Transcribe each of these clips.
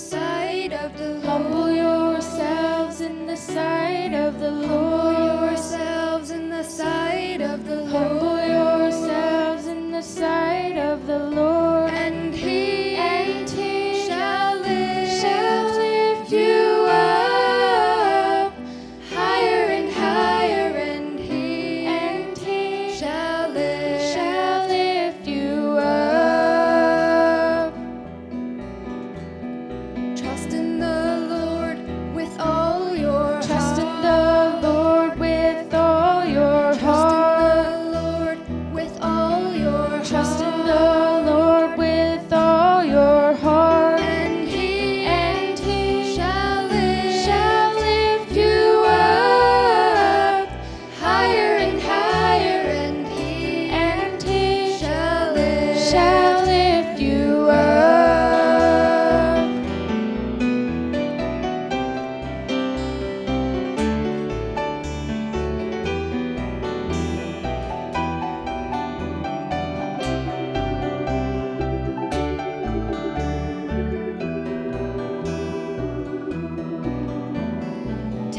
sight of the Lord. Humble yourselves in the sight of the Lord.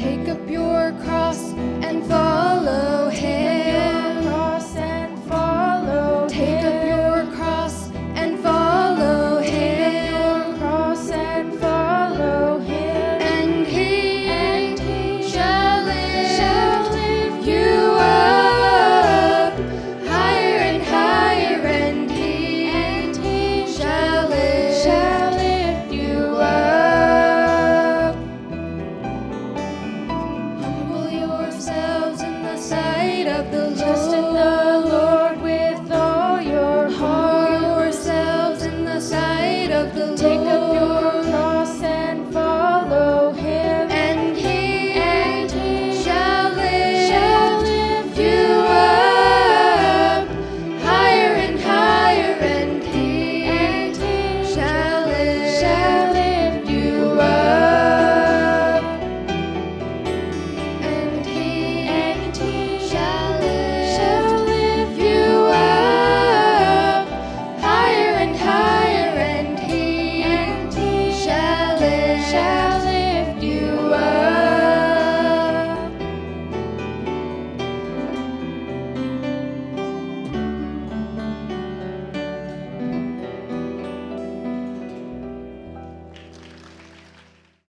Take up your cross and follow him. of the Lord. share.